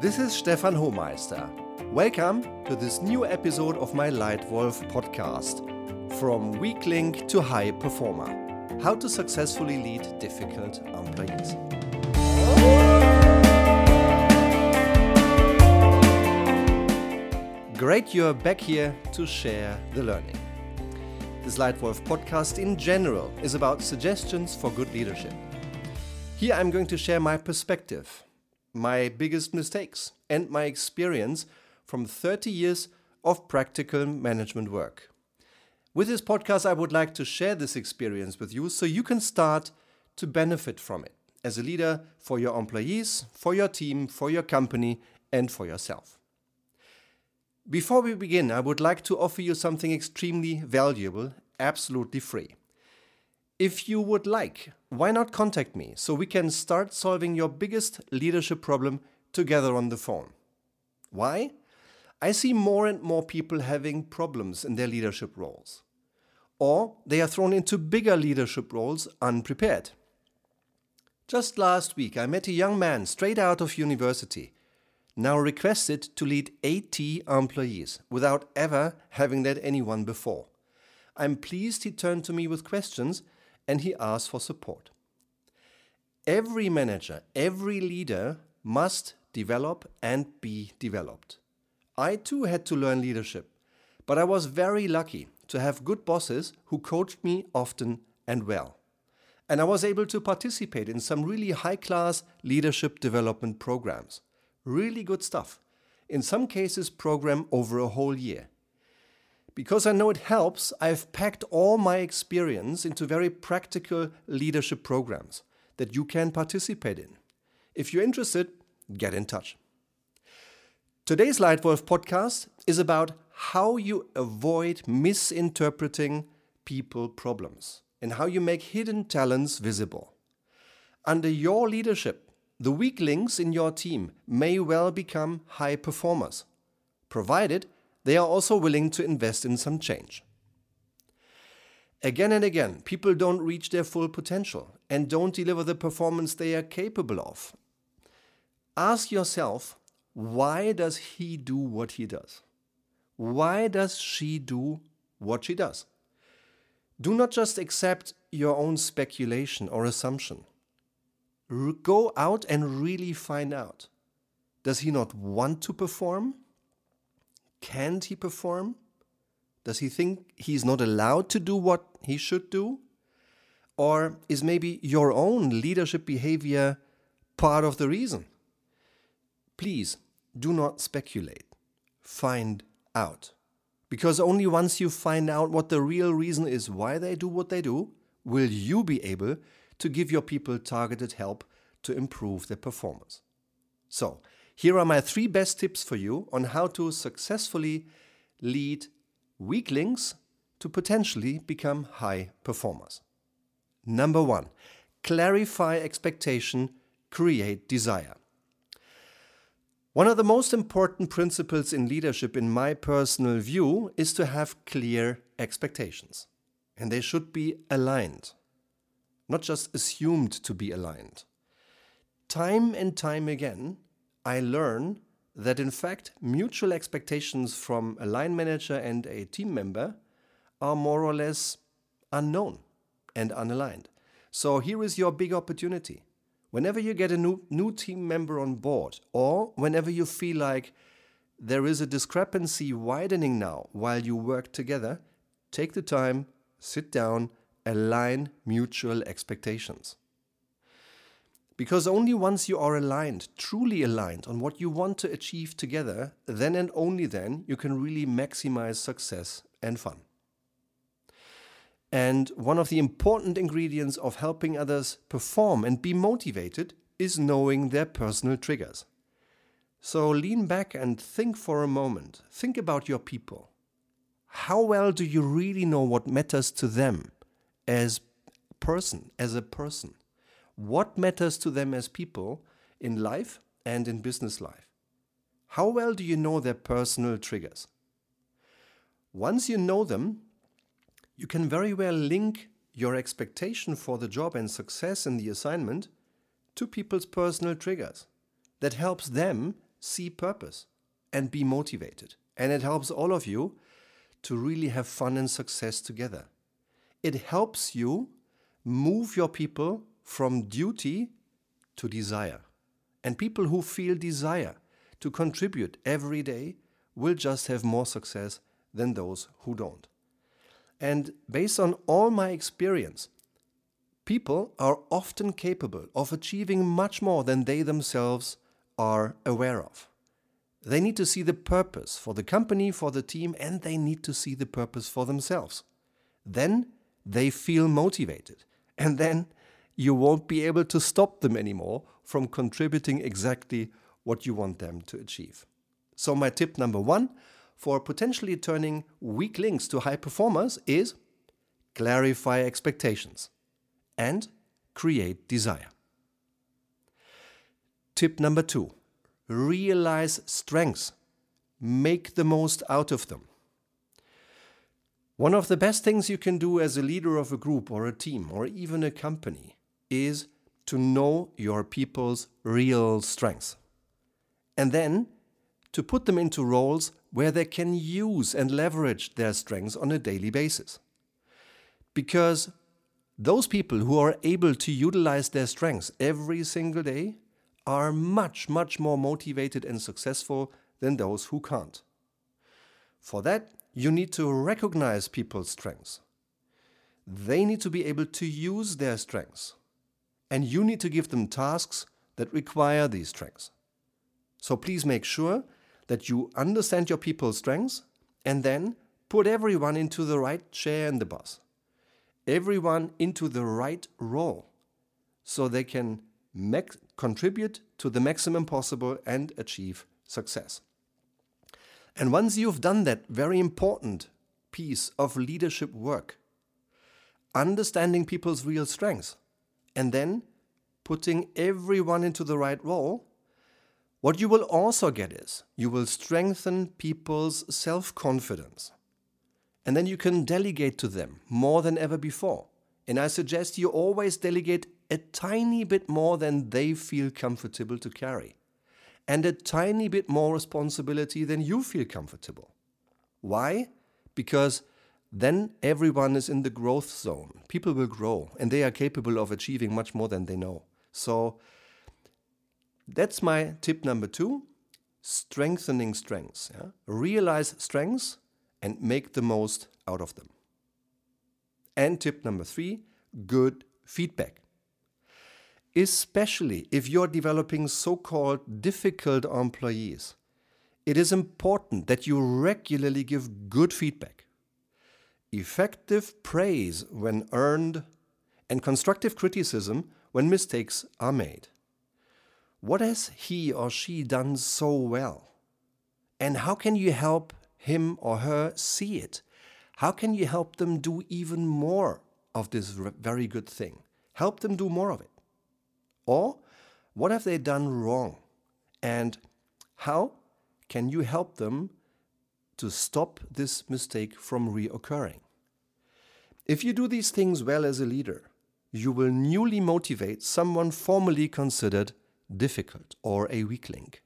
This is Stefan Homeister. Welcome to this new episode of my Leitwolf podcast. From weak link to high performer. How to successfully lead difficult employees. Great you're back here to share the learning. This Leitwolf podcast in general is about suggestions for good leadership. Here I'm going to share my perspective, my biggest mistakes, and my experience from 30 years of practical management work. With this podcast, I would like to share this experience with you so you can start to benefit from it as a leader for your employees, for your team, for your company, and for yourself. Before we begin, I would like to offer you something extremely valuable, absolutely free. If you would like, why not contact me so we can start solving your biggest leadership problem together on the phone? Why? I see more and more people having problems in their leadership roles. Or they are thrown into bigger leadership roles unprepared. Just last week, I met a young man straight out of university now requested to lead 80 employees without ever having led anyone before. I'm pleased he turned to me with questions and he asked for support. Every manager, every leader must develop and be developed. I too had to learn leadership, but I was very lucky to have good bosses who coached me often and well. And I was able to participate in some really high class leadership development programs. Really good stuff. In some cases, program over a whole year. Because I know it helps, I've packed all my experience into very practical leadership programs that you can participate in. If you're interested, get in touch. Today's Leitwolf podcast is about how you avoid misinterpreting people problems and how you make hidden talents visible. Under your leadership, the weak links in your team may well become high performers, provided they are also willing to invest in some change. Again and again, people don't reach their full potential and don't deliver the performance they are capable of. Ask yourself, why does he do what he does? Why does she do what she does? Do not just accept your own speculation or assumption go out and really find out. Does he not want to perform? Can't he perform? Does he think he's not allowed to do what he should do? Or is maybe your own leadership behavior part of the reason? Please do not speculate. Find out. Because only once you find out what the real reason is why they do what they do, will you be able to give your people targeted help to improve their performance. So, here are my three best tips for you on how to successfully lead weaklings to potentially become high performers. Number one, clarify expectation, create desire. One of the most important principles in leadership, in my personal view, is to have clear expectations. And they should be aligned not just assumed to be aligned. Time and time again, I learn that in fact, mutual expectations from a line manager and a team member are more or less unknown and unaligned. So here is your big opportunity. Whenever you get a new, new team member on board, or whenever you feel like there is a discrepancy widening now while you work together, take the time, sit down, align mutual expectations. Because only once you are aligned, truly aligned on what you want to achieve together, then and only then you can really maximize success and fun. And one of the important ingredients of helping others perform and be motivated is knowing their personal triggers. So lean back and think for a moment. Think about your people. How well do you really know what matters to them? as person, as a person. What matters to them as people in life and in business life? How well do you know their personal triggers? Once you know them, you can very well link your expectation for the job and success in the assignment to people's personal triggers. That helps them see purpose and be motivated. And it helps all of you to really have fun and success together. It helps you move your people from duty to desire. And people who feel desire to contribute every day will just have more success than those who don't. And based on all my experience, people are often capable of achieving much more than they themselves are aware of. They need to see the purpose for the company, for the team, and they need to see the purpose for themselves. Then they feel motivated. And then you won't be able to stop them anymore from contributing exactly what you want them to achieve. So, my tip number one for potentially turning weak links to high performers is clarify expectations and create desire. Tip number two realize strengths, make the most out of them. One of the best things you can do as a leader of a group or a team or even a company is to know your people's real strengths. And then to put them into roles where they can use and leverage their strengths on a daily basis. Because those people who are able to utilize their strengths every single day are much, much more motivated and successful than those who can't. For that, you need to recognize people's strengths. They need to be able to use their strengths. And you need to give them tasks that require these strengths. So please make sure that you understand your people's strengths and then put everyone into the right chair in the bus. Everyone into the right role so they can contribute to the maximum possible and achieve success. And once you've done that very important piece of leadership work, understanding people's real strengths, and then putting everyone into the right role, what you will also get is you will strengthen people's self confidence. And then you can delegate to them more than ever before. And I suggest you always delegate a tiny bit more than they feel comfortable to carry and a tiny bit more responsibility than you feel comfortable. Why? Because then everyone is in the growth zone. People will grow and they are capable of achieving much more than they know. So that's my tip number two strengthening strengths. Yeah? Realize strengths and make the most out of them. And tip number three good feedback especially if you're developing so called difficult employees, it is important that you regularly give good feedback. Effective praise when earned, and constructive criticism when mistakes are made. What has he or she done so well? And how can you help him or her see it? How can you help them do even more of this very good thing? Help them do more of it. Or what have they done wrong? And how can you help them to stop this mistake from reoccurring? If you do these things well as a leader, you will newly motivate someone formerly considered difficult or a weak link.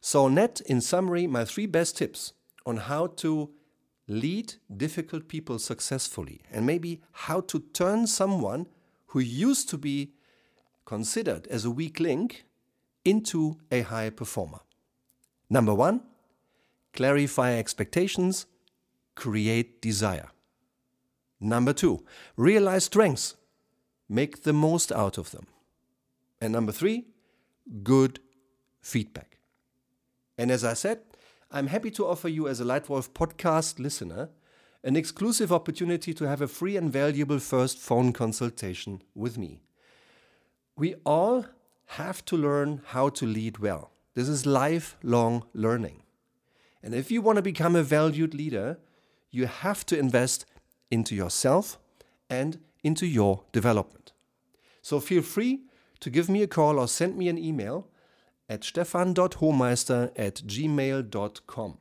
So, net in summary, my three best tips on how to lead difficult people successfully and maybe how to turn someone who used to be considered as a weak link into a high performer. Number one, clarify expectations, create desire. Number two, realize strengths, make the most out of them. And number three, good feedback. And as I said, I'm happy to offer you, as a Leitwolf podcast listener, an exclusive opportunity to have a free and valuable first phone consultation with me. We all have to learn how to lead well. This is lifelong learning. And if you want to become a valued leader, you have to invest into yourself and into your development. So feel free to give me a call or send me an email at stefan.homeister at gmail.com.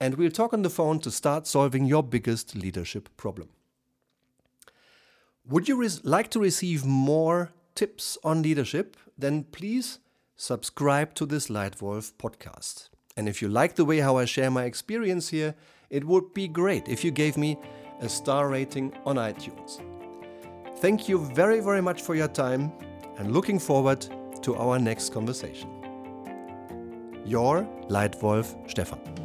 And we'll talk on the phone to start solving your biggest leadership problem. Would you like to receive more tips on leadership, then please subscribe to this Leitwolf podcast. And if you like the way how I share my experience here, it would be great if you gave me a star rating on iTunes. Thank you very, very much for your time and looking forward to our next conversation. Your Leitwolf Stefan.